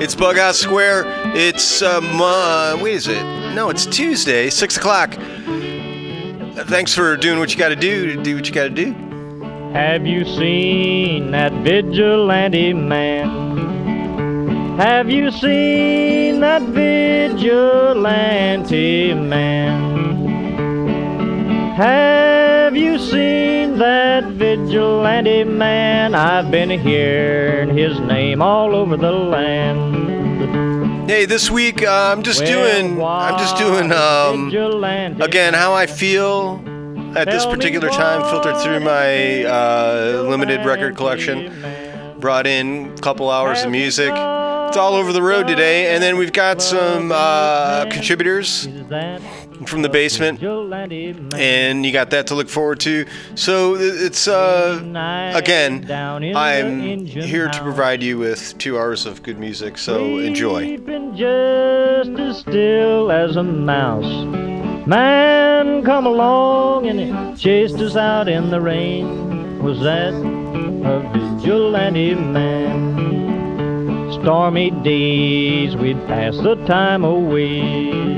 It's Bughouse Square. It's um, uh, wait, is it? No, it's Tuesday, six o'clock. Thanks for doing what you got to do to do what you got to do. Have you seen that vigilante man? Have you seen that vigilante man? Have you seen that vigilante man? I've been hearing his name all over the land. Hey, this week uh, I'm just doing. I'm just doing. Um, again, how I feel at this particular time, filtered through my uh, limited record collection. Brought in a couple hours of music. It's all over the road today, and then we've got some uh, contributors from the basement, and you got that to look forward to. So it's uh, again, I'm here to provide you with two hours of good music. So enjoy. Just as still as a mouse. Man come along and chased us out in the rain. Was that a vigilante man? Stormy days we'd pass the time away.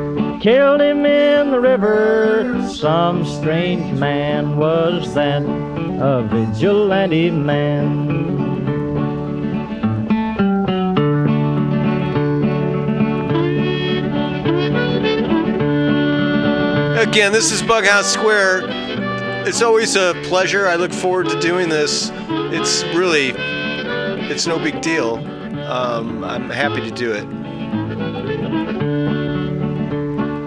Killed him in the river. Some strange man was that, a vigilante man. Again, this is Bughouse Square. It's always a pleasure. I look forward to doing this. It's really, it's no big deal. Um, I'm happy to do it.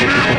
Yeah.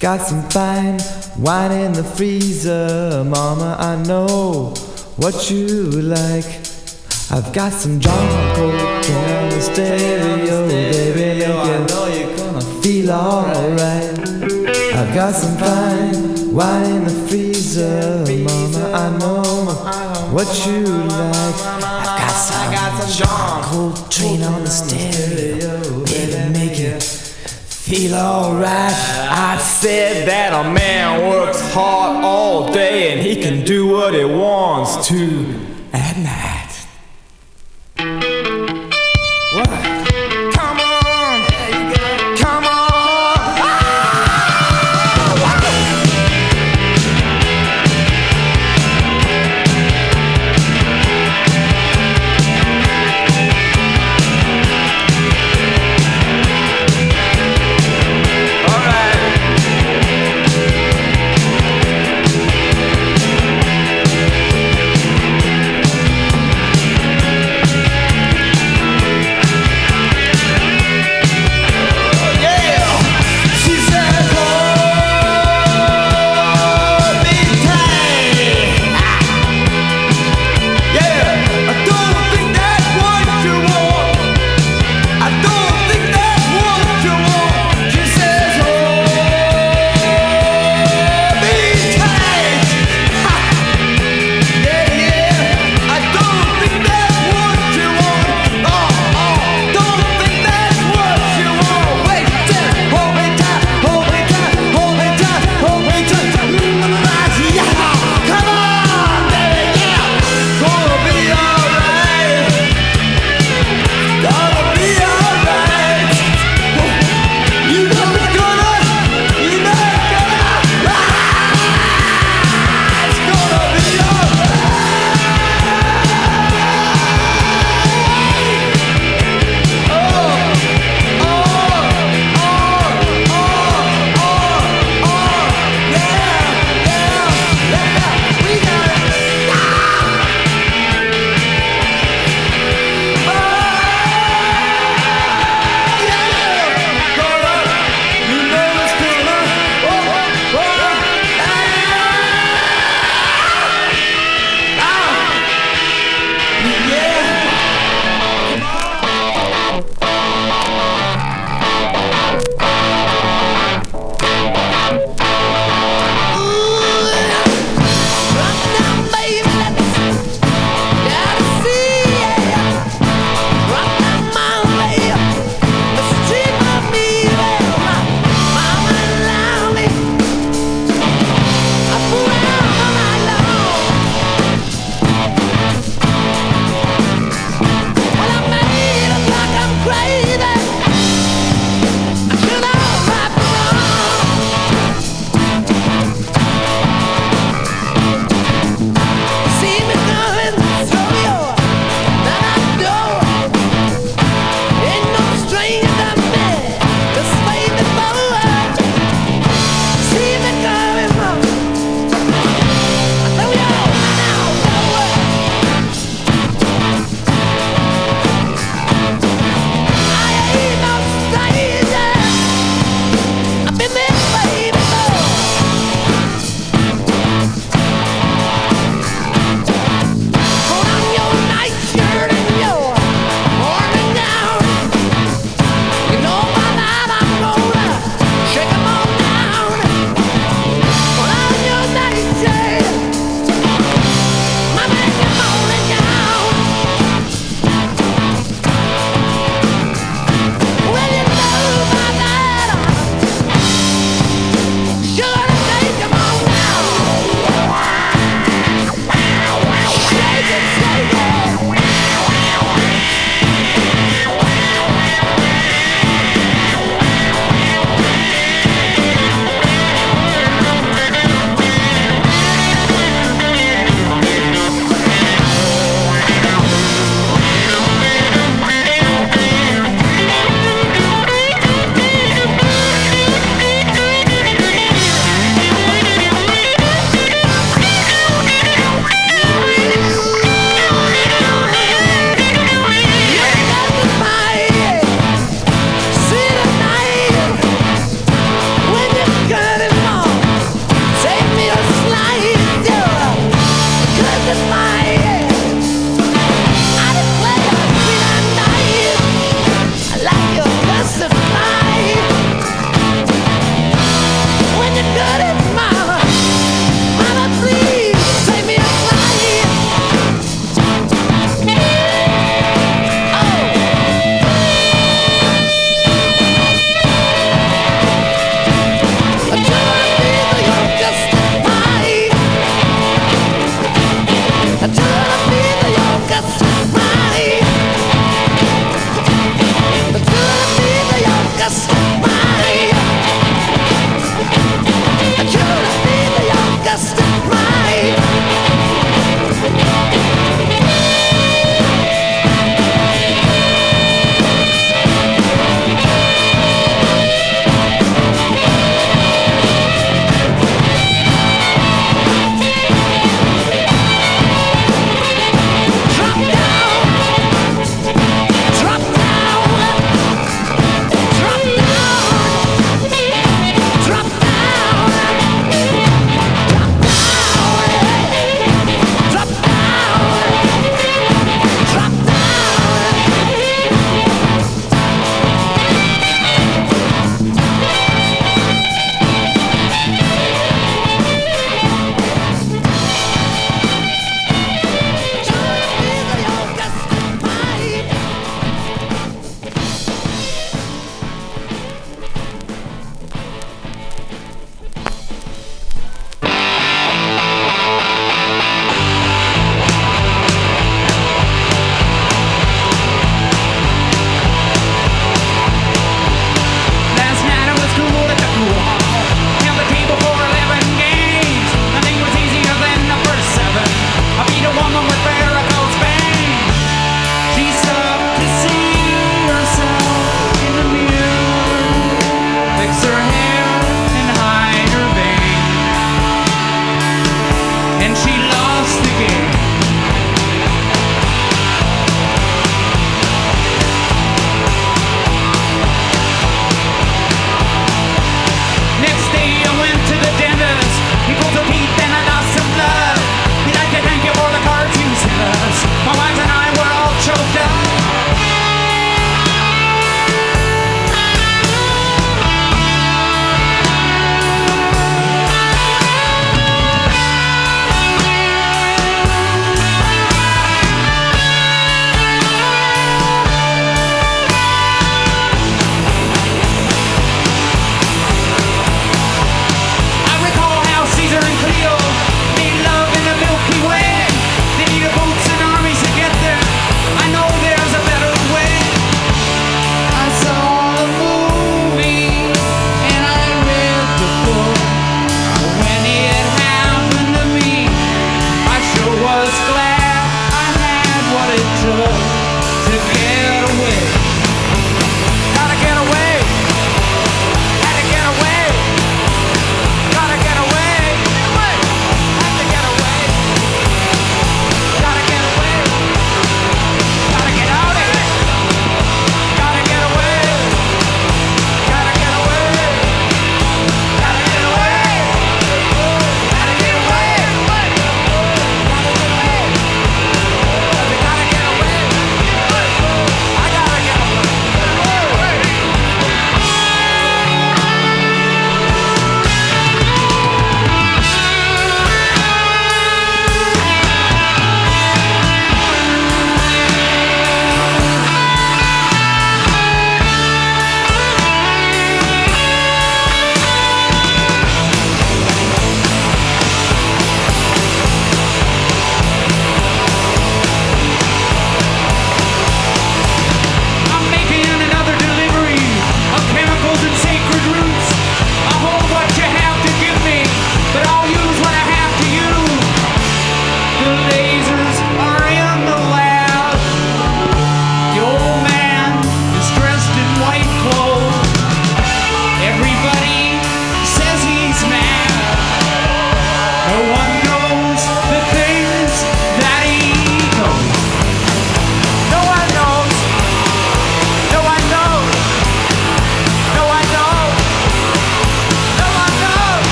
Got some fine wine in the freezer, Mama. I know what you like. I've got some John Coltrane on the stereo, baby. Make you feel alright. I've got some fine wine in the freezer, Mama. I know what you like. I've got some John Coltrane on the stereo, baby. Make you feel alright. I said that a man works hard all day and he can do what he wants to at night.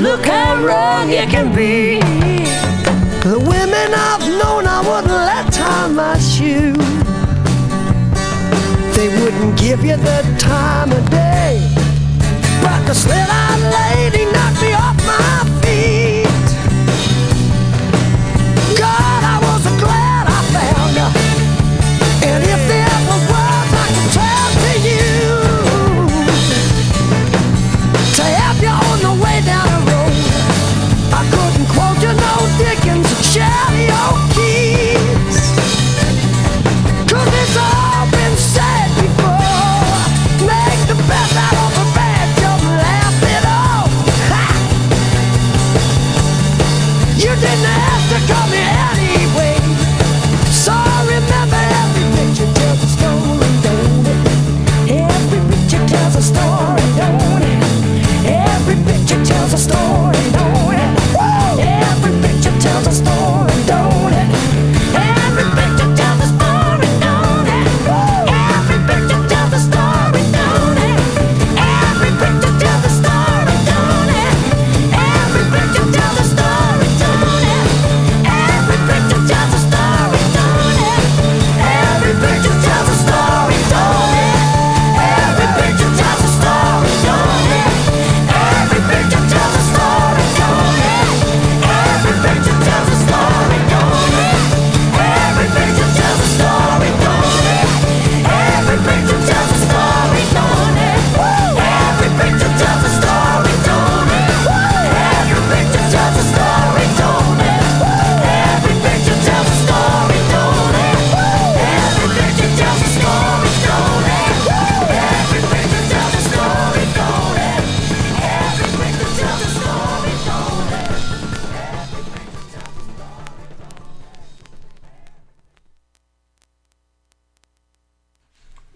Look how wrong you can be. The women I've known, I wouldn't let tie my shoe. They wouldn't give you the time of day. But the slit-eyed lady knocked me off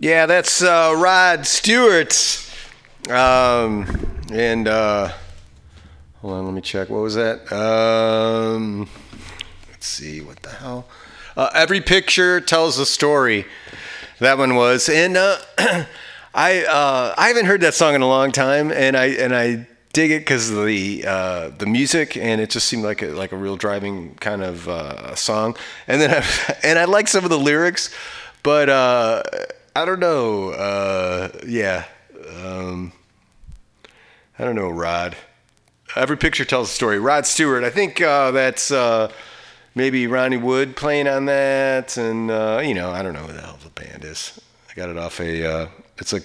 Yeah, that's uh, Rod Stewart. Um, and uh, hold on, let me check. What was that? Um, let's see, what the hell? Uh, Every picture tells a story. That one was, and uh, I uh, I haven't heard that song in a long time, and I and I dig it because of the uh, the music, and it just seemed like a, like a real driving kind of uh, song. And then I, and I like some of the lyrics, but uh, I don't know. Uh, yeah, um, I don't know, Rod. Every picture tells a story. Rod Stewart. I think uh, that's uh, maybe Ronnie Wood playing on that, and uh, you know, I don't know who the hell the band is. I got it off a. Uh, it's a.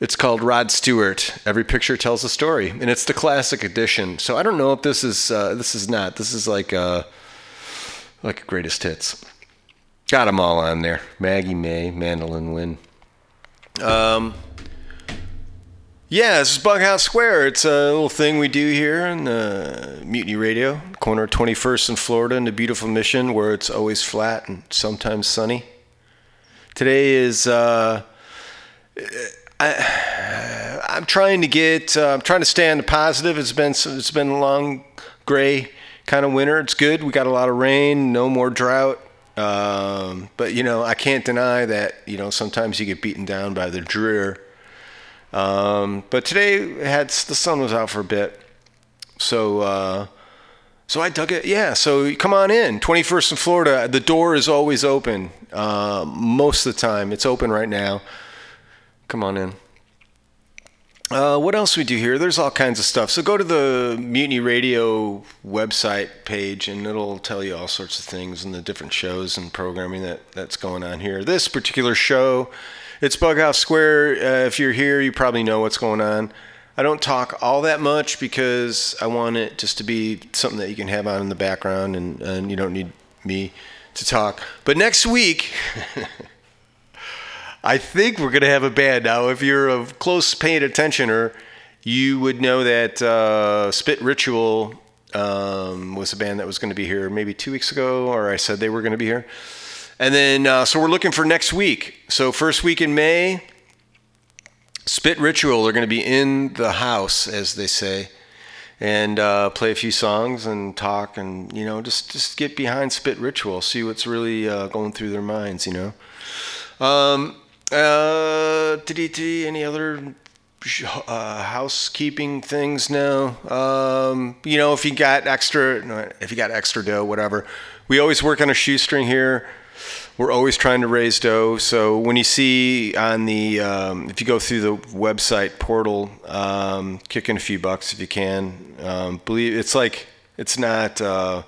It's called Rod Stewart. Every picture tells a story, and it's the classic edition. So I don't know if this is. Uh, this is not. This is like. Uh, like greatest hits. Got them all on there. Maggie May, Mandolin Wind. Um, yeah, this is Bughouse Square. It's a little thing we do here in uh, Mutiny Radio, corner of 21st and Florida in the beautiful Mission, where it's always flat and sometimes sunny. Today is uh, I, I'm trying to get. Uh, I'm trying to stay on the positive. It's been it's been a long gray kind of winter. It's good. We got a lot of rain. No more drought. Um, but you know, I can't deny that you know sometimes you get beaten down by the drear. Um, but today had the sun was out for a bit, so uh, so I dug it. Yeah, so come on in. 21st in Florida. The door is always open. Uh, most of the time, it's open right now. Come on in. Uh, what else we do here? There's all kinds of stuff. So go to the Mutiny Radio website page, and it'll tell you all sorts of things and the different shows and programming that that's going on here. This particular show, it's Bughouse Square. Uh, if you're here, you probably know what's going on. I don't talk all that much because I want it just to be something that you can have on in the background, and, and you don't need me to talk. But next week. I think we're going to have a band. Now, if you're a close paying attentioner, you would know that uh, Spit Ritual um, was a band that was going to be here maybe two weeks ago, or I said they were going to be here. And then, uh, so we're looking for next week. So, first week in May, Spit Ritual are going to be in the house, as they say, and uh, play a few songs and talk and, you know, just, just get behind Spit Ritual, see what's really uh, going through their minds, you know. Um, Uh, did any other uh, housekeeping things? now? Um, you know, if you got extra, if you got extra dough, whatever. We always work on a shoestring here. We're always trying to raise dough. So when you see on the, um, if you go through the website portal, um, kick in a few bucks if you can. Um, believe it's like it's not. Uh,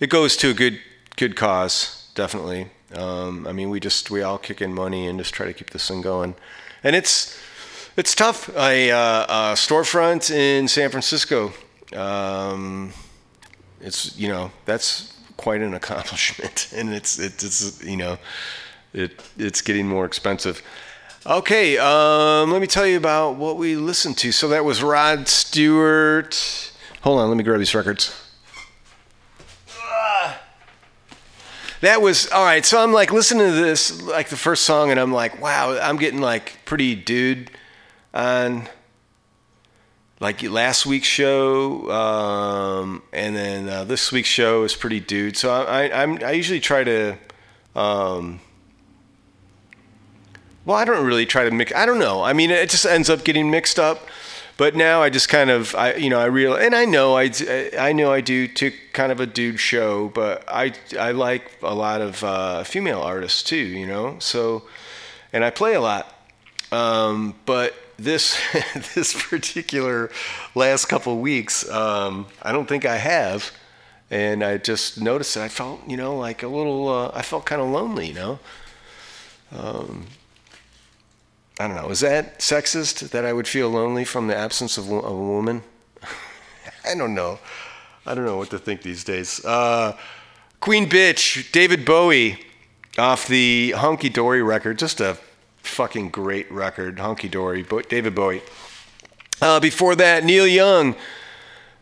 it goes to a good good cause, definitely. Um, I mean, we just we all kick in money and just try to keep this thing going, and it's it's tough. A, uh, a storefront in San Francisco, um, it's you know that's quite an accomplishment, and it's it's you know it it's getting more expensive. Okay, um, let me tell you about what we listened to. So that was Rod Stewart. Hold on, let me grab these records. That was all right. So I'm like listening to this, like the first song, and I'm like, wow, I'm getting like pretty dude on like last week's show, um, and then uh, this week's show is pretty dude. So I, I, I'm I usually try to. Um, well, I don't really try to mix. I don't know. I mean, it just ends up getting mixed up. But now I just kind of, I you know, I real and I know I, I know I do to kind of a dude show, but I I like a lot of uh, female artists too, you know. So, and I play a lot, um, but this this particular last couple weeks, um, I don't think I have, and I just noticed that I felt, you know, like a little, uh, I felt kind of lonely, you know. Um, I don't know. Is that sexist that I would feel lonely from the absence of, of a woman? I don't know. I don't know what to think these days. Uh, Queen Bitch, David Bowie, off the Hunky Dory record. Just a fucking great record, Hunky Dory, David Bowie. Uh, before that, Neil Young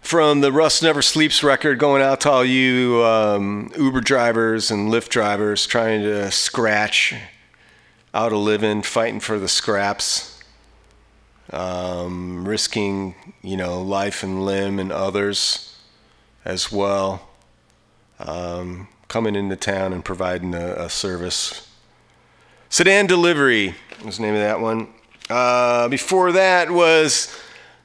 from the Rust Never Sleeps record, going out to all you um, Uber drivers and Lyft drivers trying to scratch out a living, fighting for the scraps, um, risking, you know, life and limb and others as well, um, coming into town and providing a, a, service. Sedan Delivery was the name of that one. Uh, before that was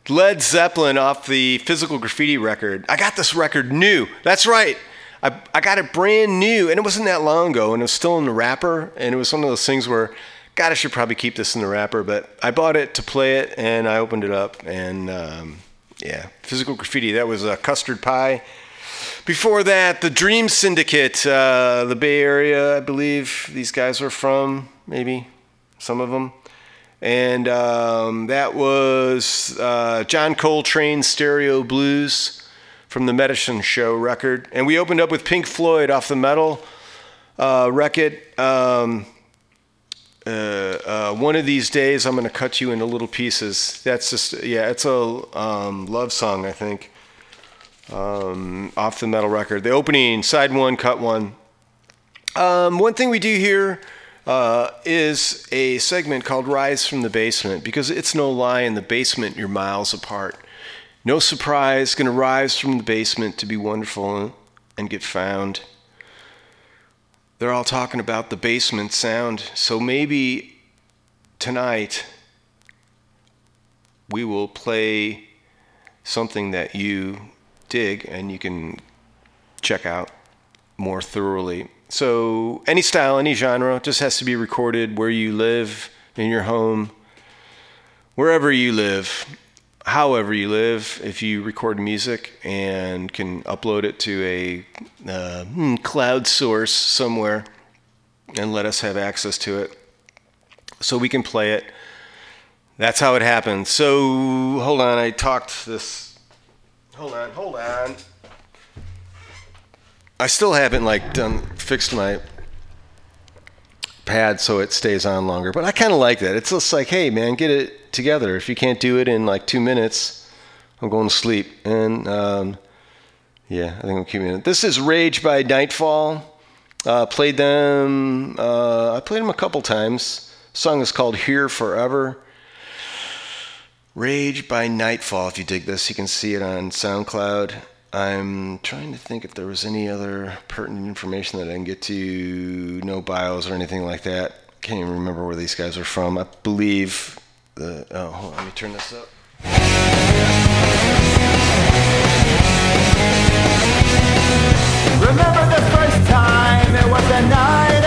Led Zeppelin off the Physical Graffiti record. I got this record new. That's right. I, I got it brand new, and it wasn't that long ago, and it was still in the wrapper, and it was one of those things where, God, I should probably keep this in the wrapper, but I bought it to play it, and I opened it up, and um, yeah, Physical Graffiti. That was a custard pie. Before that, the Dream Syndicate, uh, the Bay Area, I believe these guys were from, maybe some of them. And um, that was uh, John Coltrane Stereo Blues from the Medicine Show record. And we opened up with Pink Floyd off the Meddle uh, record. Um, uh, uh, one of these days, I'm going to cut you into little pieces. That's just, yeah, it's a um, love song, I think, um, off the Meddle record. The opening, side one, cut one. Um, one thing we do here uh, is a segment called Rise from the Basement because it's no lie in the basement, you're miles apart. No surprise, going to rise from the basement to be wonderful and get found. They're all talking about the basement sound, so maybe tonight we will play something that you dig and you can check out more thoroughly. So, any style, any genre, just has to be recorded where you live, in your home, wherever you live however you live, if you record music and can upload it to a uh, hmm, cloud source somewhere and let us have access to it so we can play it. That's how it happens. So hold on, I talked this. Hold on, hold on. I still haven't like done fixed my pad so it stays on longer, but I kind of like that. It's just like, hey man, get it together. If you can't do it in like two minutes, I'm going to sleep. And um, yeah, I think I'm keeping it. This is Rage by Nightfall. Uh, played them, uh, I played them a couple times. The song is called Here Forever. Rage by Nightfall. If you dig this, you can see it on SoundCloud. I'm trying to think if there was any other pertinent information that I can get to. No bios or anything like that. Can't even remember where these guys are from. I believe the oh, on, let me turn this up. Remember the first time it was a night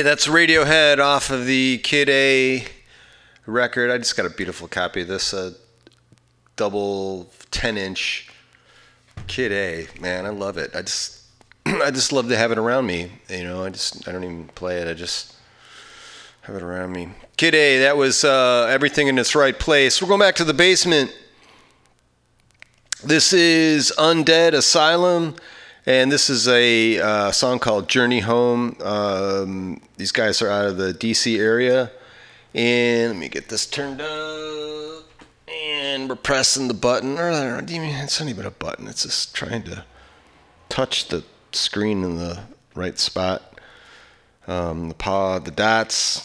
Hey, that's Radiohead off of the Kid A record. I just got a beautiful copy of this, uh, double 10 inch Kid A. Man, I love it. I just, I just love to have it around me. You know, I just, I don't even play it. I just have it around me. Kid A, that was uh, everything in its right place. We're going back to the basement. This is Undead Asylum. And this is a uh, song called Journey Home. Um, these guys are out of the DC area. And let me get this turned up. And we're pressing the button. Or, I don't know, it's not even a button, it's just trying to touch the screen in the right spot. Um, the paw, the dots.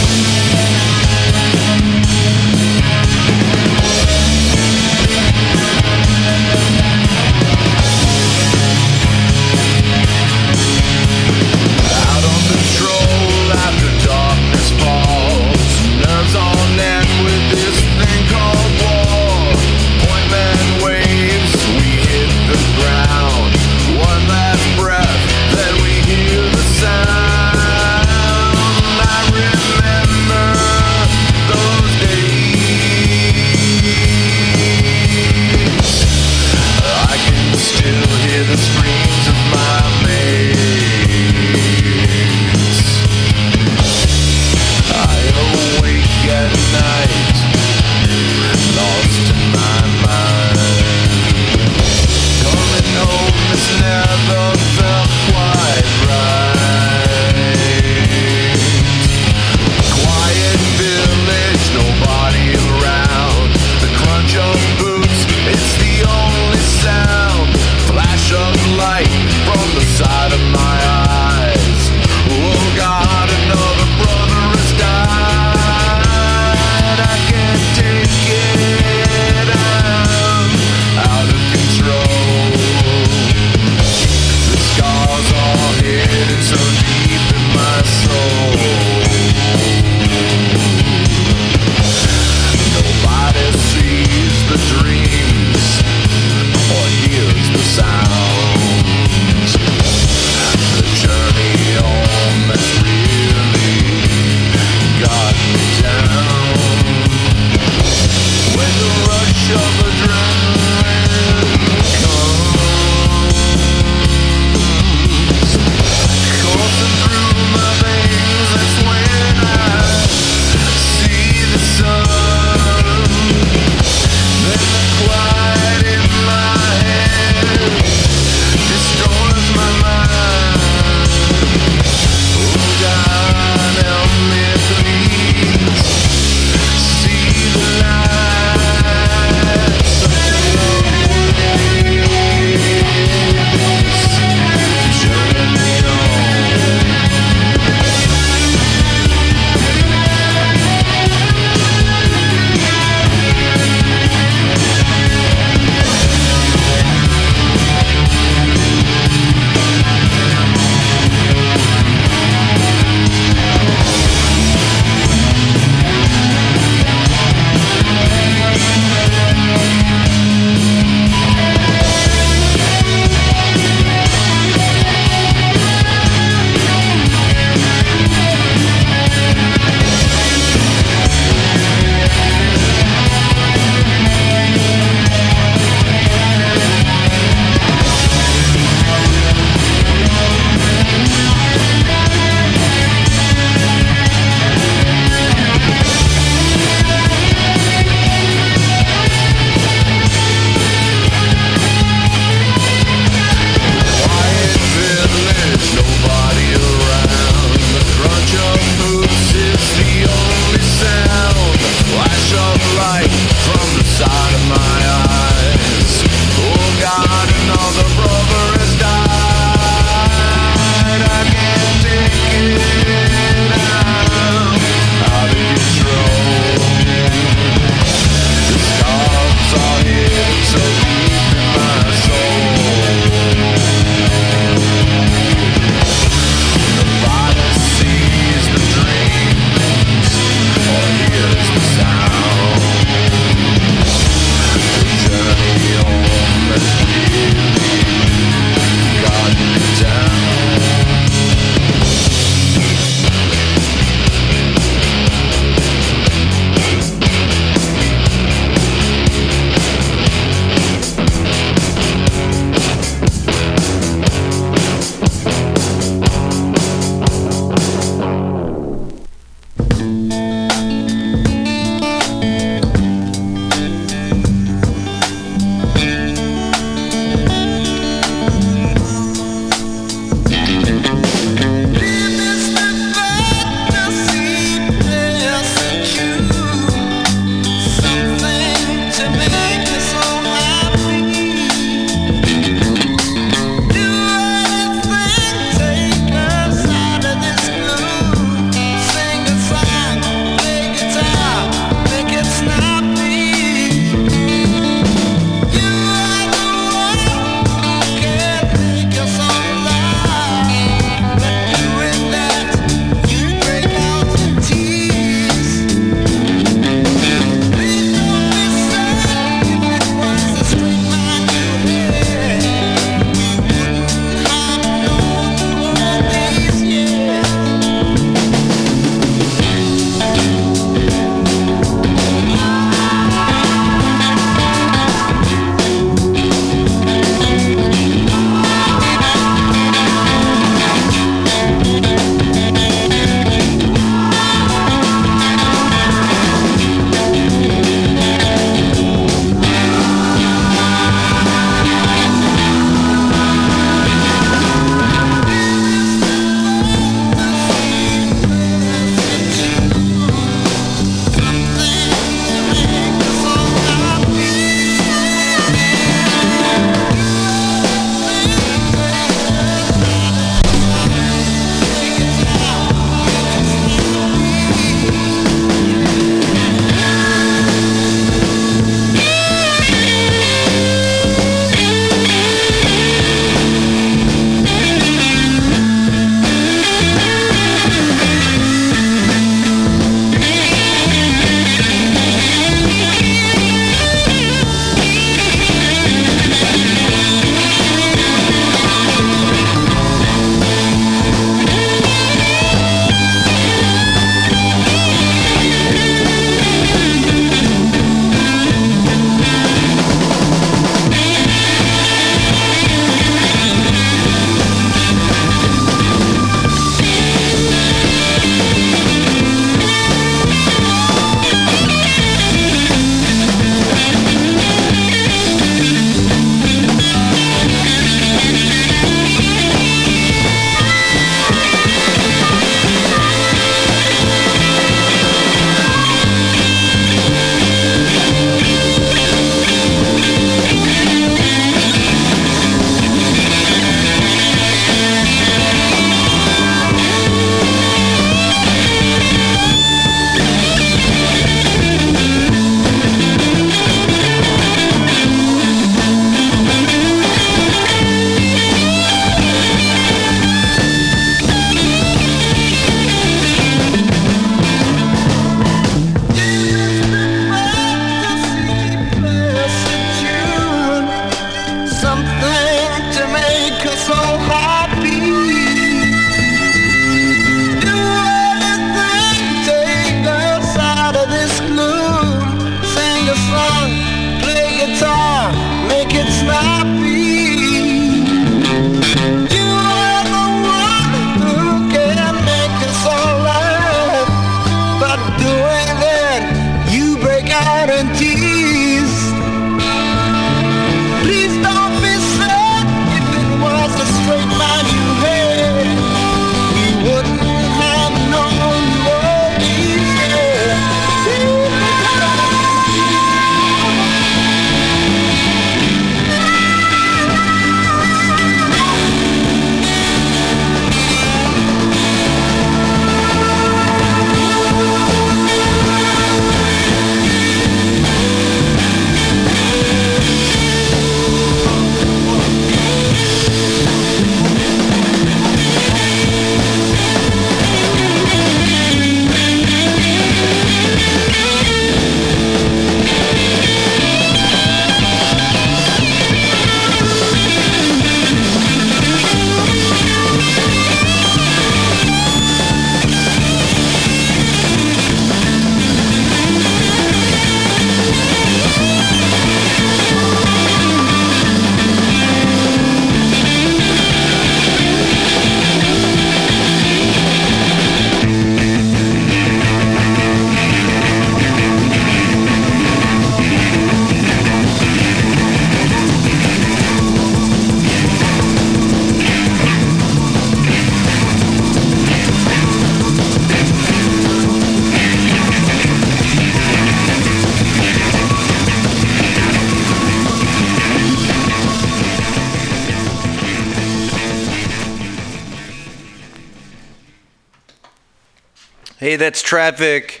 Hey, that's traffic.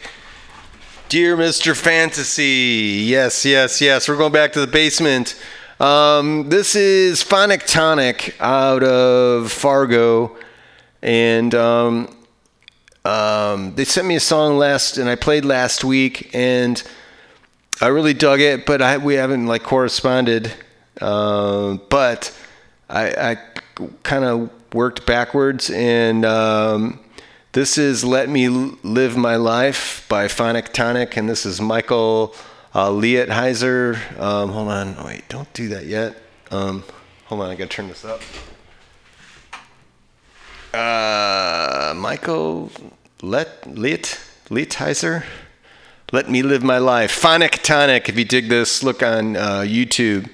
Dear Mr. Fantasy. Yes, yes, yes. We're going back to the basement. Um, this is Phonic Tonic out of Fargo. And um, um, they sent me a song last, and I played last week, and I really dug it, but I, we haven't like corresponded. Uh, but I, I kind of worked backwards, and um, this is "Let Me Live My Life" by Phonic Tonic, and this is Michael uh, Lietheiser. Um, hold on, wait, don't do that yet. Um, hold on, I gotta turn this up. Uh, Michael Let Liet Lietheiser. Let me live my life. Phonic Tonic. If you dig this, look on uh, YouTube.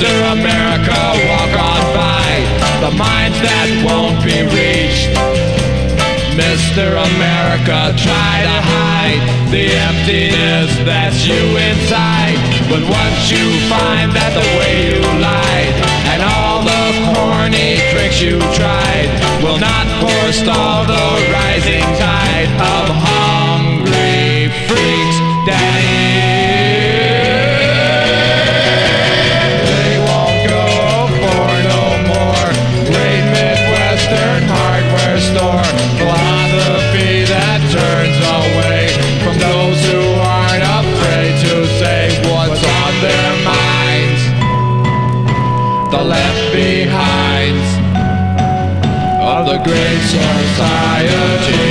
Mr. America, walk on by the minds that won't be reached. Mr. America, try to hide the emptiness that's you inside. But once you find that the way you lied and all the corny tricks you tried will not forestall the rising tide of hungry freaks, society.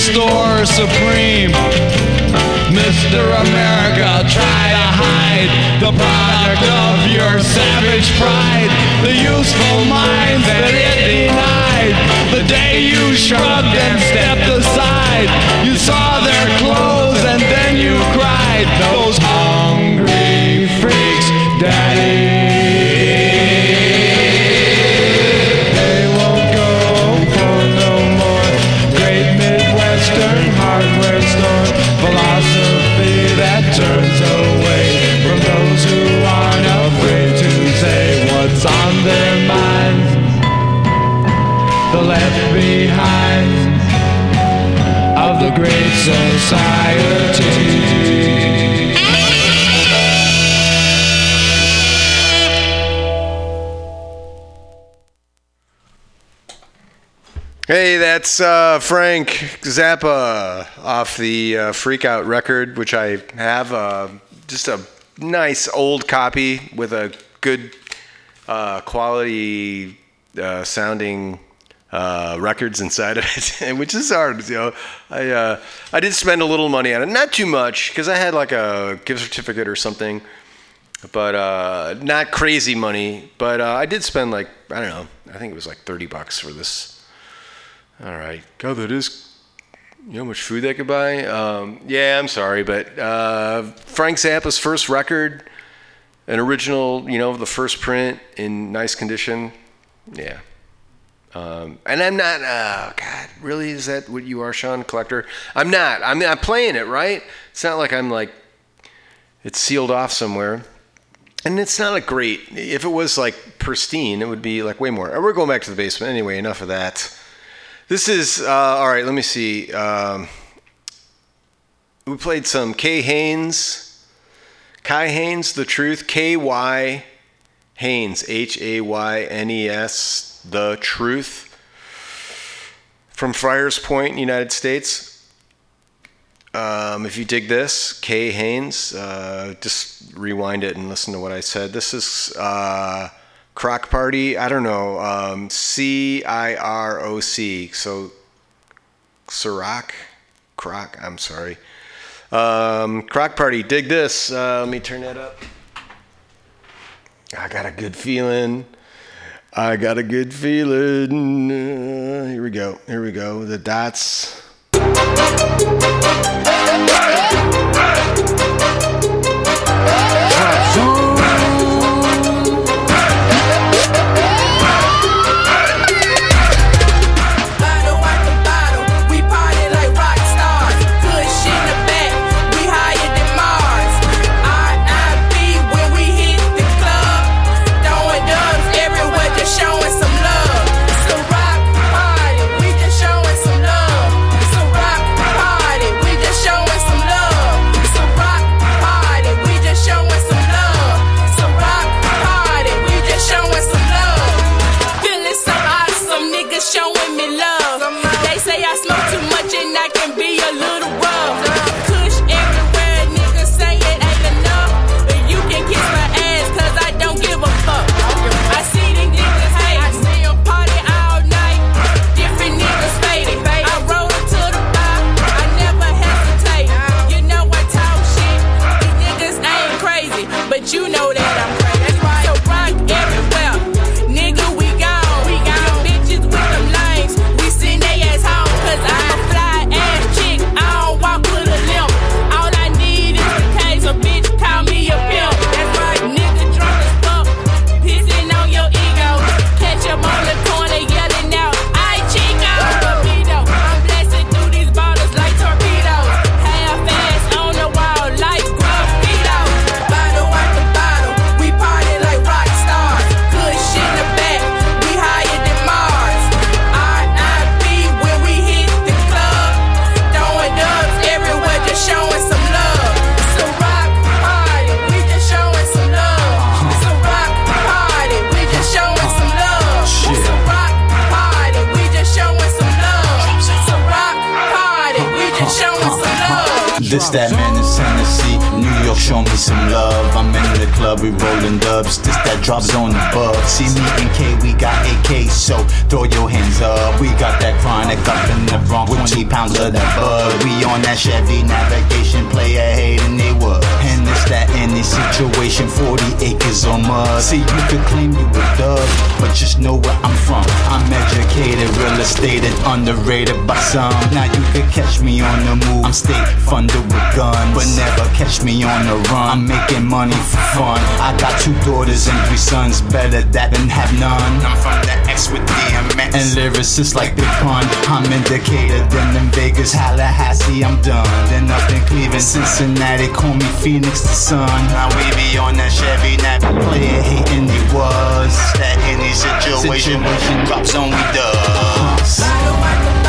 Liquor store supreme. Mr. America, try to hide the product of your savage pride, the useful minds that it denied. The day you shrugged and stepped aside, you saw their clothes and then you cried. Those behind of the great society. Hey, that's uh, Frank Zappa off the uh, Freak Out record, which I have uh, just a nice old copy with a good uh, quality uh, sounding uh, records inside of it, which is hard. You know, I uh, I did spend a little money on it, not too much, because I had like a gift certificate or something, but uh, not crazy money. But uh, I did spend like I don't know, I think it was like thirty bucks for this. All right, God, that is. You know how much food they could buy? Um, yeah, I'm sorry, but uh, Frank Zappa's first record, an original, you know, the first print in nice condition. Yeah, Um, and I'm not. Oh God, really? Is that what you are, Sean Collector? I'm not. I mean, I'm playing it right. It's not like I'm like it's sealed off somewhere. And it's not a great. If it was like pristine, it would be like way more. We're going back to the basement anyway. Enough of that. This is uh, all right. Let me see. Um, we played some K Haynes, Kai Haynes, The Truth, K Y Haynes, H A Y N E S, The Truth, from Friars Point, United States. Um, if you dig this, Kay Haynes, uh, just rewind it and listen to what I said. This is uh, Croc Party. I don't know. Um, C I R O C. So, Ciroc? Croc. I'm sorry. Um, Croc Party. Dig this. Uh, let me turn that up. I got a good feeling. I got a good feeling. Uh, here we go. Here we go. The dots. Drop zone above. See me and K, we got AK, so throw your hands up. We got that chronic up in the Bronx, 20 pounds of that bug. We on that Chevy navigation, play a hate and they would. And it's that any situation, 40 acres or mud. See, you could claim you a thug, but just know where I'm from. I'm educated, real estate and underrated by some. Now you could catch me on the move. I'm state funded with guns, but never catch me on the run. I'm making money for fun. I got two daughters and three sons, better that than have none. I'm from the X with DMX and lyricists like Big Pun. I'm in Decatur, then in Vegas, Tallahassee, I'm done. Then up in Cleveland, Cincinnati, call me Phoenix the Sun. Now we be on that Chevy, now player hating he was. That any situation, drops on we dubs.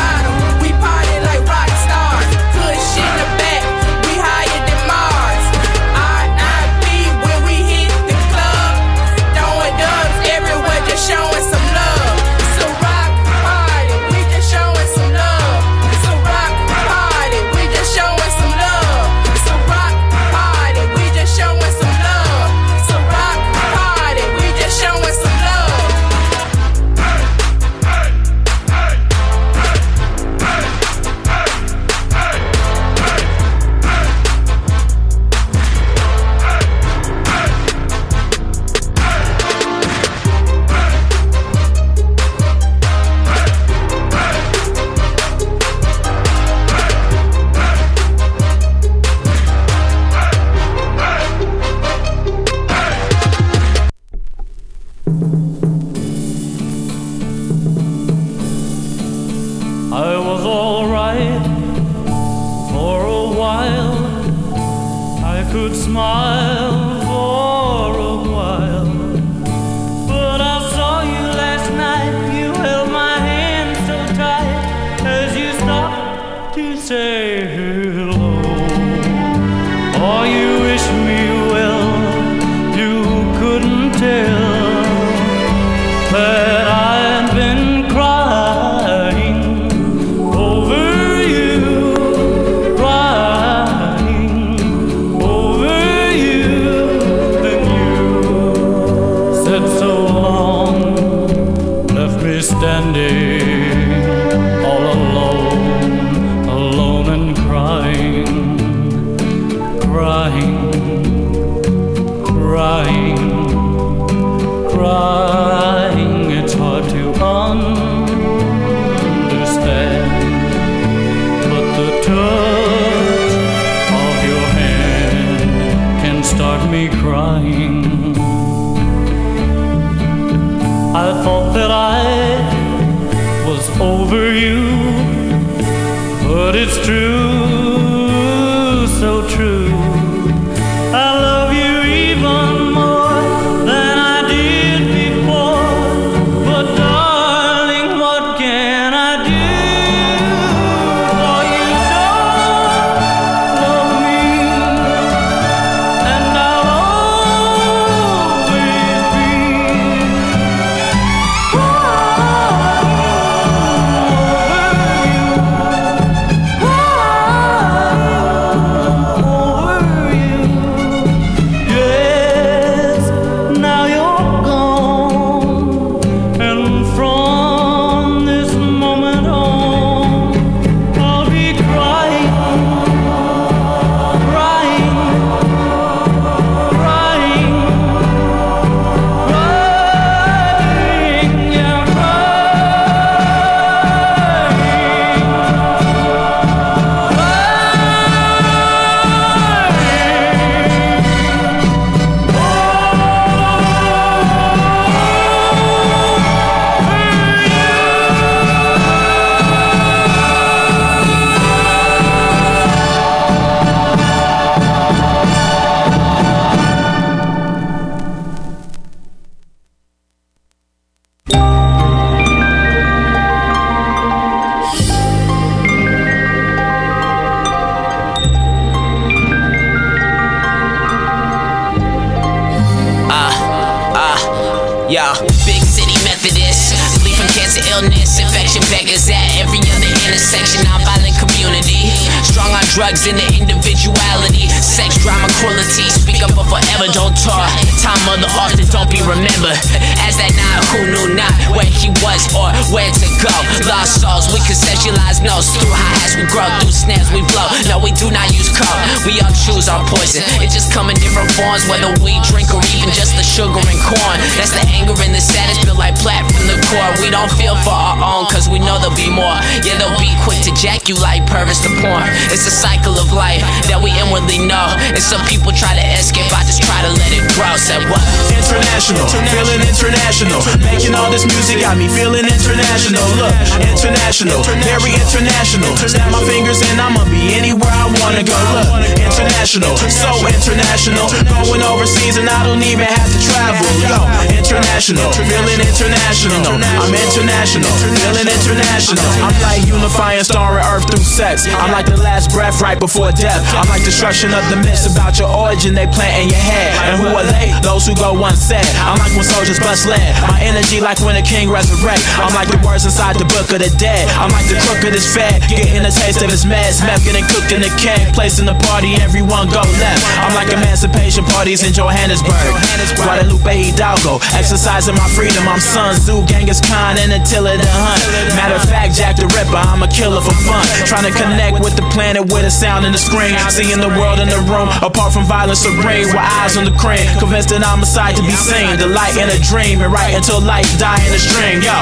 Perverts to porn. It's a cycle of life that we inwardly know. And some people try to escape, I just try to let it grow. Said what? International, feeling international. Making all this music got me feeling international. Look, international, very international. Snap my fingers and I'ma be anywhere I wanna go. Look, international, so international. Going overseas and I don't even have to travel. Yo, international, feeling international. I'm international, feeling international. I'm like unifying star and earth through sex. I'm like the last breath right before death. I'm like destruction of the myths about your origin they plant in your head. And who are they? Those who go unsaid. I'm like when soldiers bust lead. My energy like when a king resurrect. I'm like the words inside the book of the dead. I'm like the crook of this fed, getting a taste of his meds. Meth getting cooked in the keg, placing the party, everyone go left. I'm like emancipation parties in Johannesburg. Guadalupe Hidalgo, exercising my freedom. I'm Sun Tzu, Genghis Khan, and Attila the Hunt. Matter of fact, Jack the Ripper, I'm a killer for fun. Trying to connect with the planet with a sound in the screen. Seeing the world in the room, apart from violence serene, with eyes on the crane. Convinced that I'm a sight to be seen. The light in a dream, and right until life die in a string. Yo,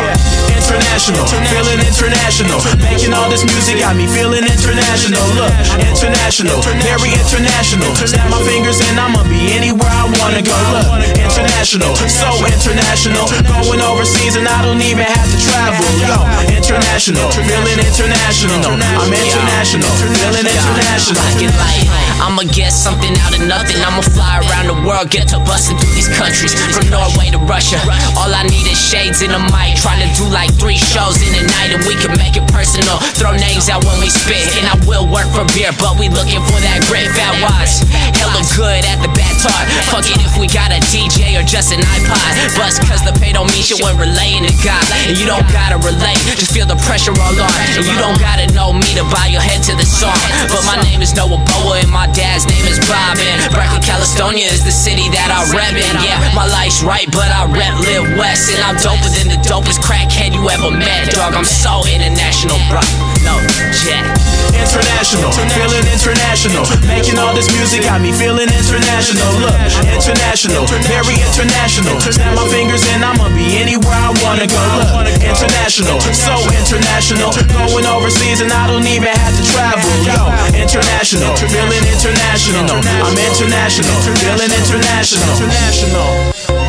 international, feeling international. Making all this music got me feeling international. Look, international, very international. Snap my fingers and I'ma be anywhere I wanna go. Look, international, so international. Going overseas and I don't even have to travel. Yo, international, feeling international. I'm international, international. I'ma get something out of nothing. I'ma fly around the world, get to busting through these countries. From Norway to Russia. All I need is shades and a mic. Trying to do like three shows in a night and we can make it personal. Throw names out when we spit. And I will work for beer, but we looking for that great fat wise. Hella good at the talk. Fuck it if we got a DJ or just an iPod. Bust cause the pay don't mean shit when relaying to God. And you don't gotta relate, just feel the pressure all on. And you don't gotta know me to bow your head to the song. But my name is Noah Boa and my dad's name is Bob. And Berkeley, California is the city that I rep in. Yeah, my life's right, but I rep live west. And I'm doper than the dopest crackhead you ever met, dog. I'm so international, bro. No, jet. International, feeling international. Making all this music got me feeling international. Look, international, very international. Snap my fingers and I'ma be anywhere I wanna go. Look, international, so international. Going overseas and I don't even have to travel. Yo, international, feeling international. I'm international, feeling international. International.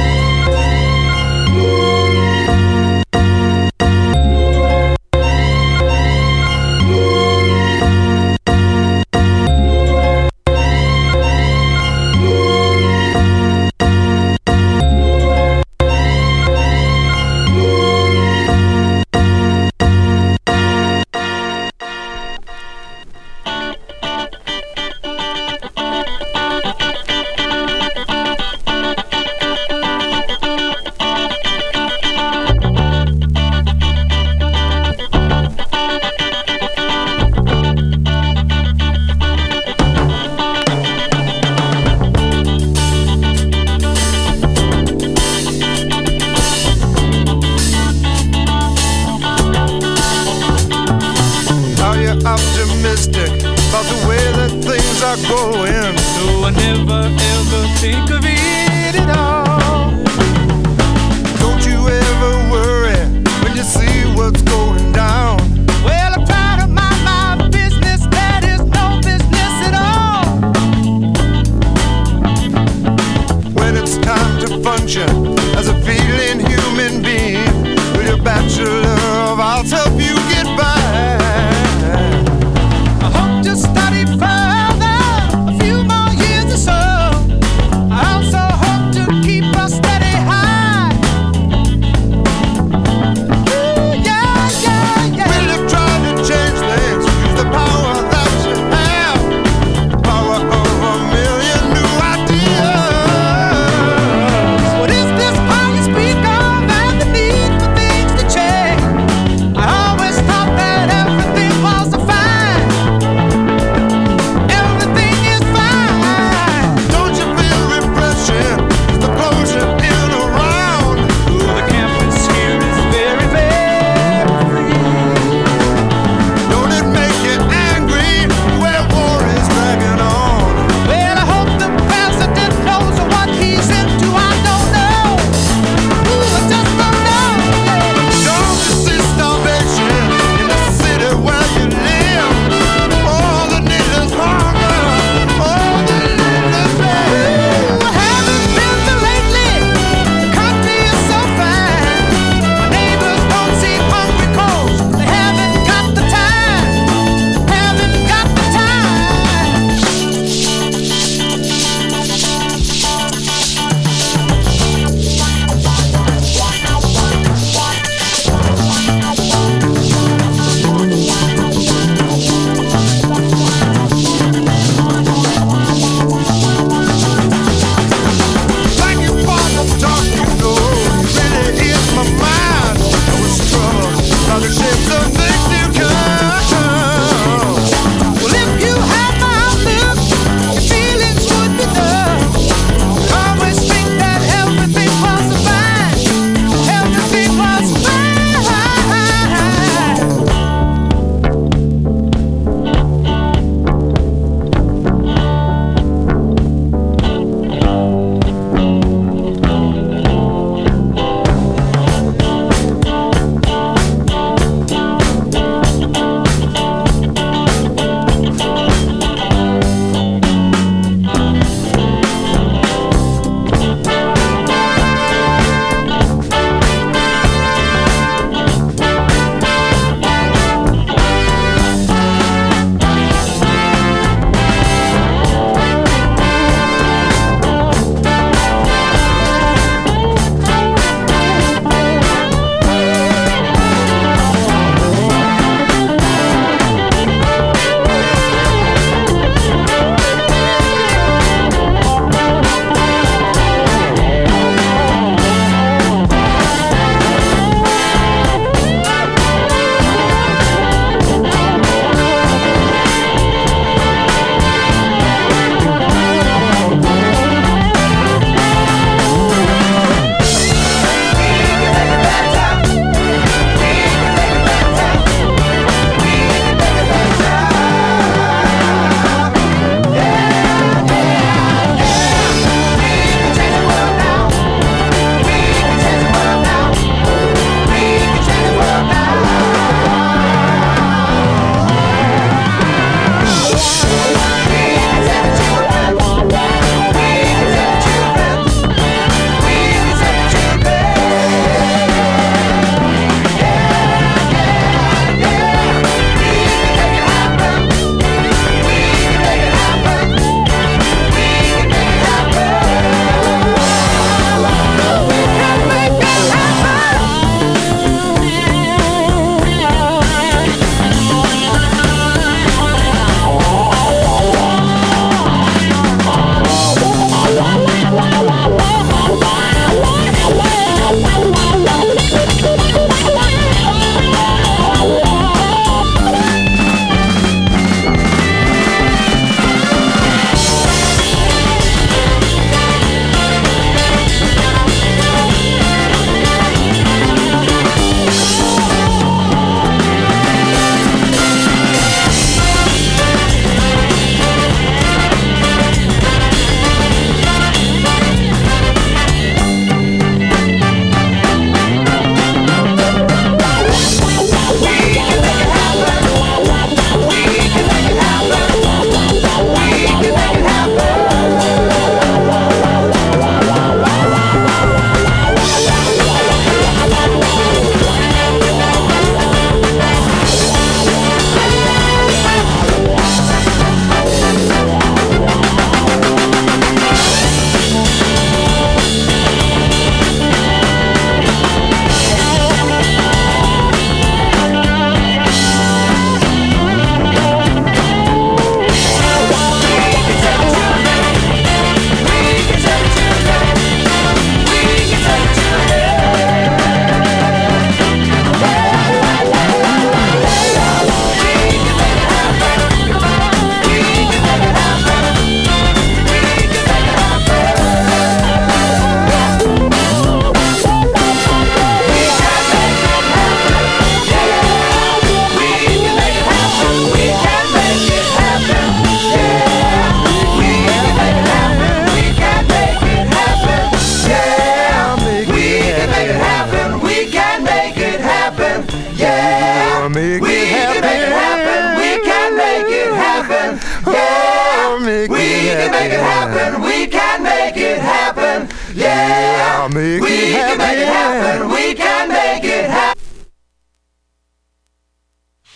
Yeah, make we it can make it happen. happen. We can make it happen.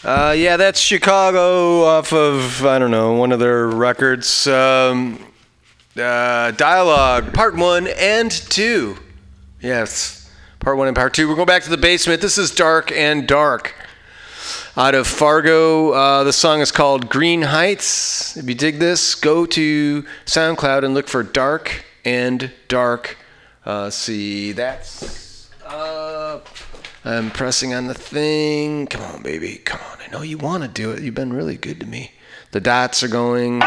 Uh, yeah, that's Chicago off of I don't know one of their records. Um, uh, dialogue part one and two. Yes, part one and part two. We're going back to the basement. This is Dark and Dark out of Fargo. Uh, the song is called Green Heights. If you dig this, go to SoundCloud and look for Dark and Dark. Uh, see, that's up. I'm pressing on the thing. Come on, baby. Come on. I know you want to do it. You've been really good to me. The dots are going.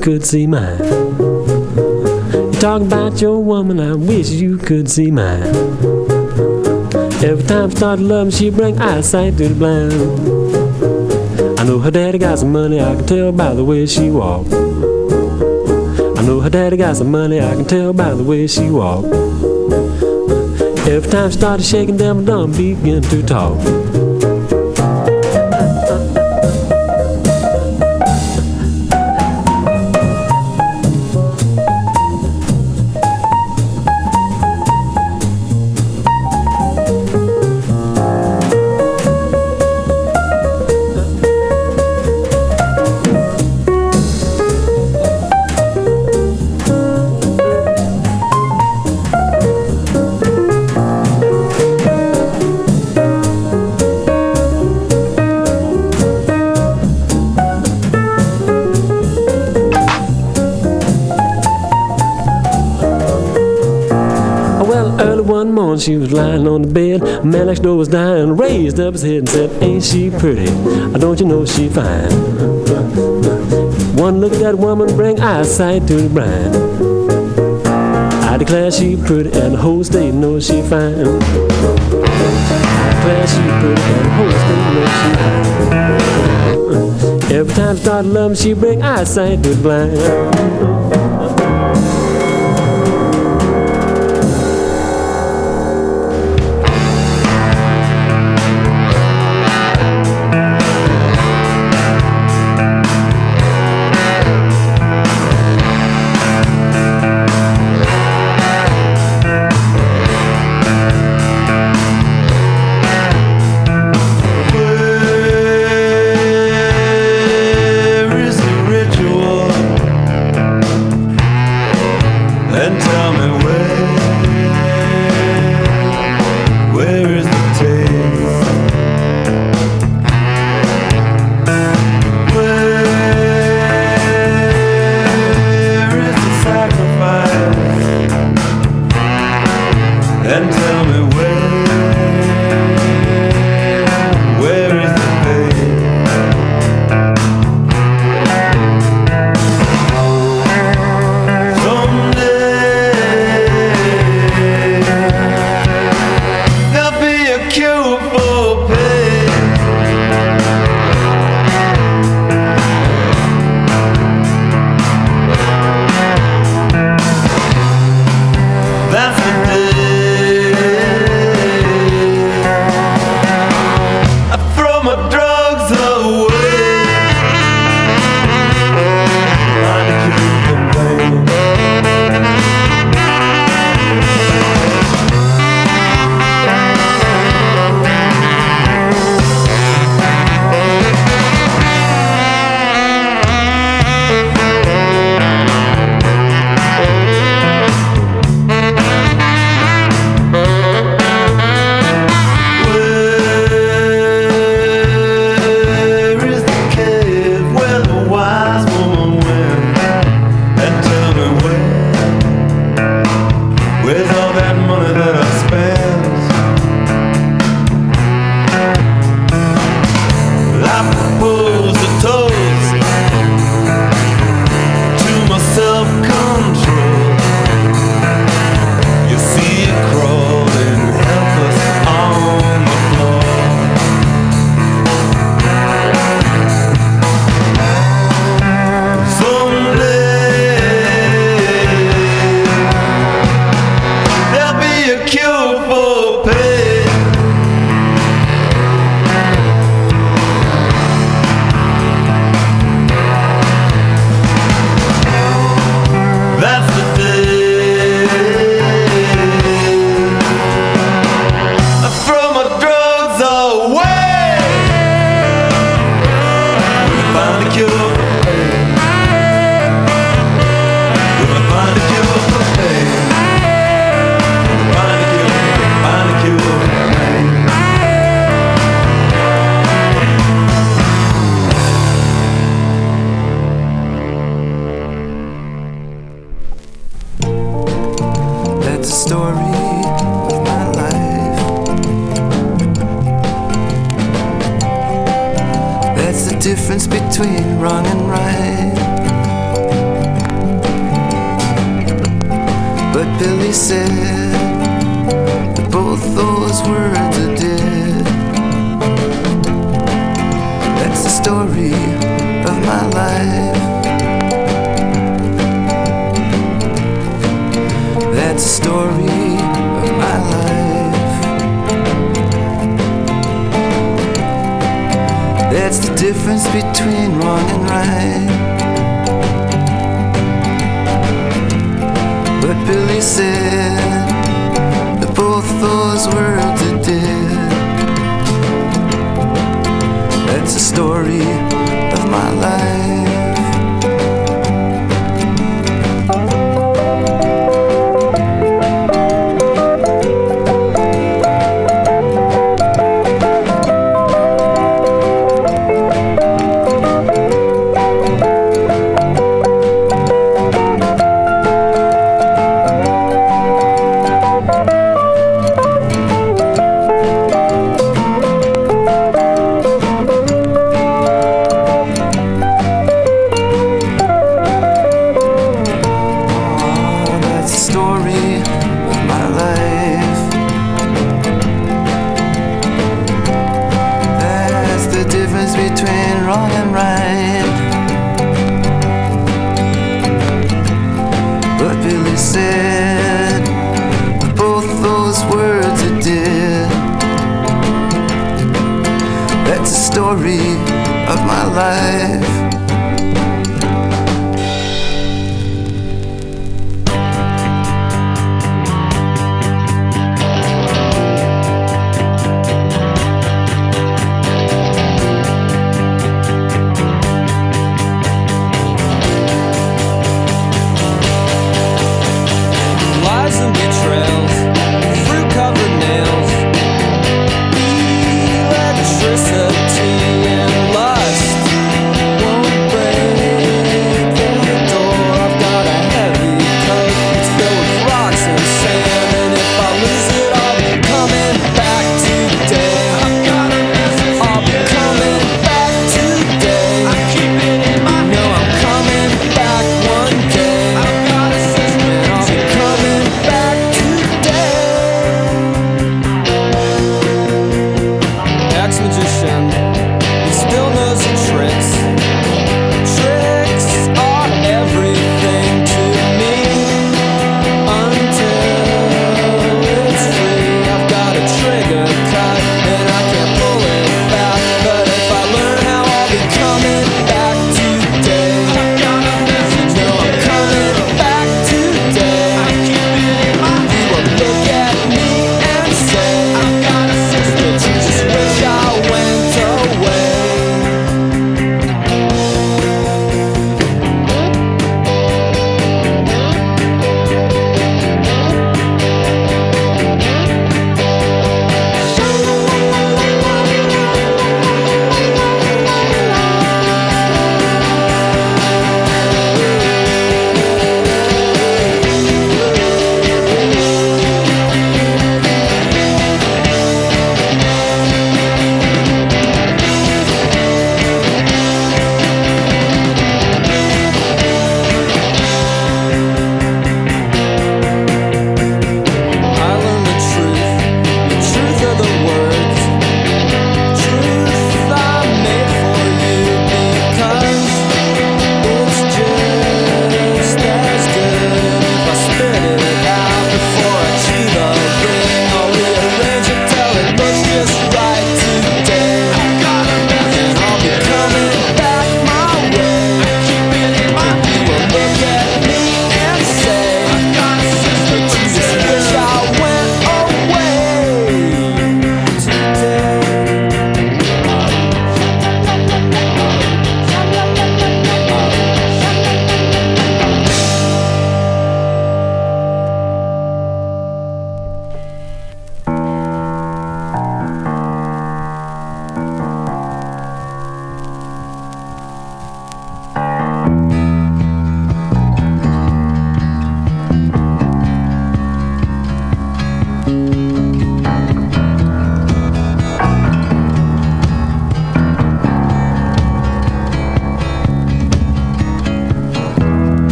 Could see mine. You're talking about your woman, I wish you could see mine. Every time I start loving, she bring eyesight to the blind. I know her daddy got some money, I can tell by the way she walk. I know her daddy got some money, I can tell by the way she walk. Every time she started shaking, them dumb begin to talk. She was lying on the bed. A man next door was dying, raised up his head and said, Ain't she pretty? Don't you know she fine? One look at that woman bring eyesight to the bride. I declare she pretty and the whole state knows she fine. I declare she pretty and the whole state knows she fine. Every time I start loving, she bring eyesight to the blind.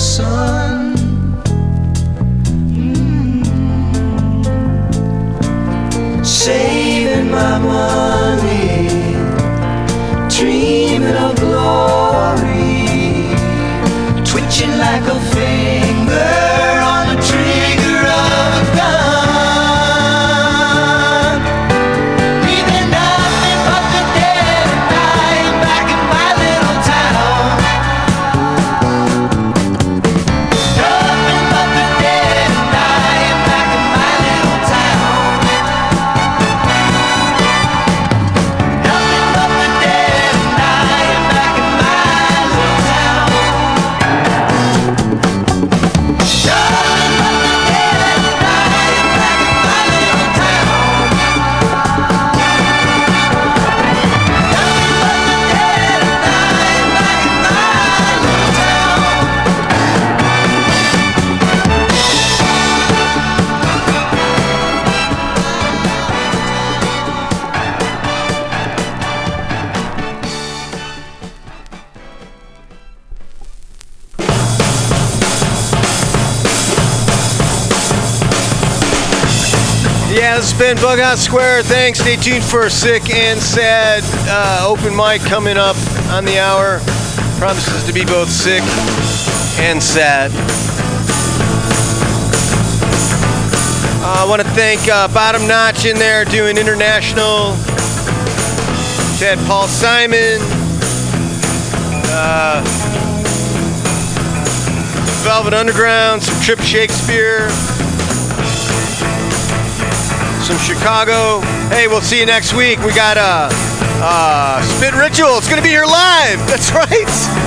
Mm. saving my money. been Bughouse Square. Thanks. Stay tuned for a Sick and Sad uh, open mic coming up on the hour. Promises to be both sick and sad. Uh, I want to thank uh, Bottom Notch in there doing international. Chad Paul Simon. Uh, Velvet Underground, some Trip Shakespeare from Chicago. Hey, we'll see you next week. We got uh, uh, Spit Ritual. It's going to be here live. That's right.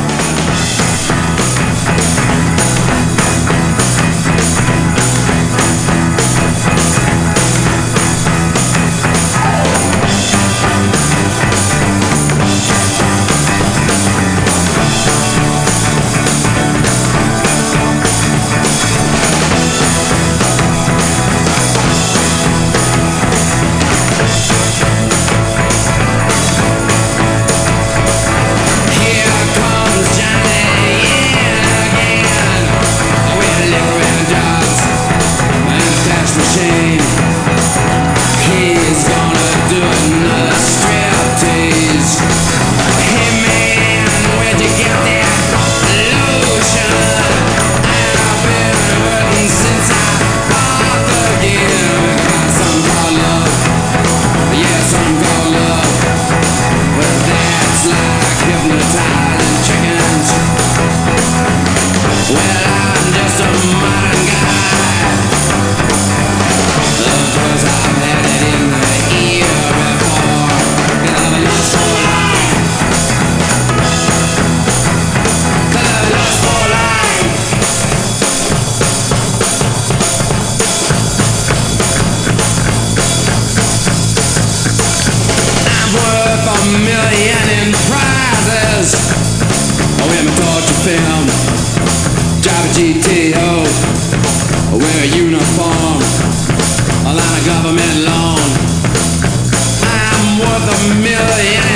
Million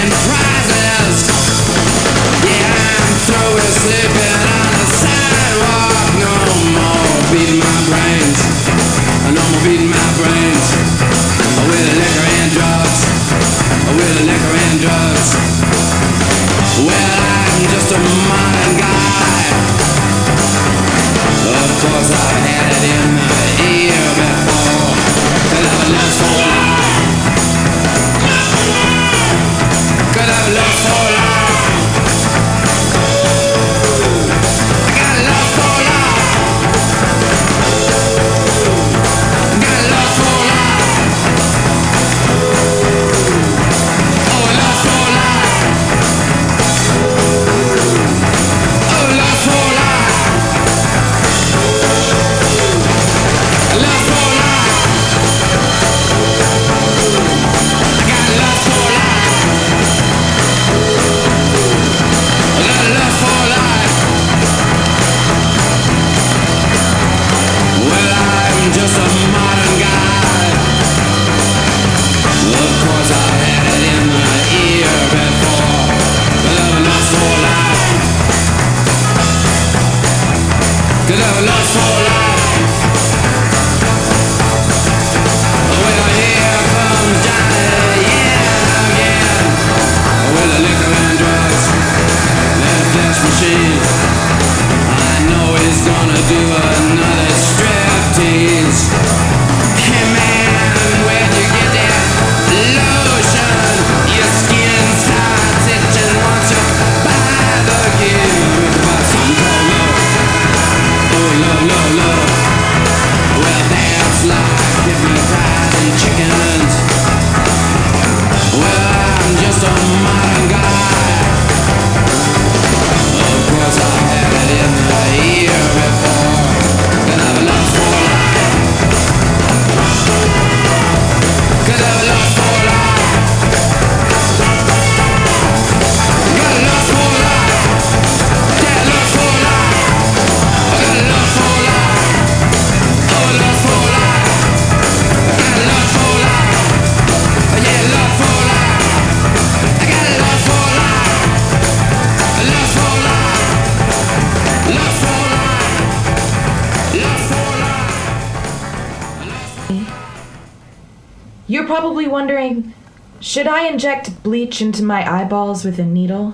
bleach into my eyeballs with a needle?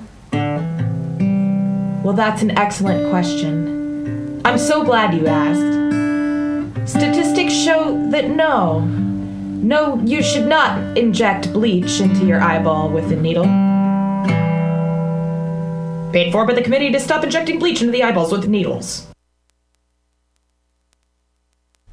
Well, that's an excellent question. I'm so glad you asked. Statistics show that no. No, you should not inject bleach into your eyeball with a needle. Paid for by the committee to stop injecting bleach into the eyeballs with needles.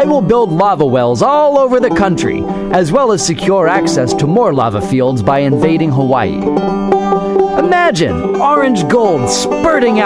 I will build lava wells all over the country, as well as secure access to more lava fields by invading Hawaii. Imagine orange gold spurting out.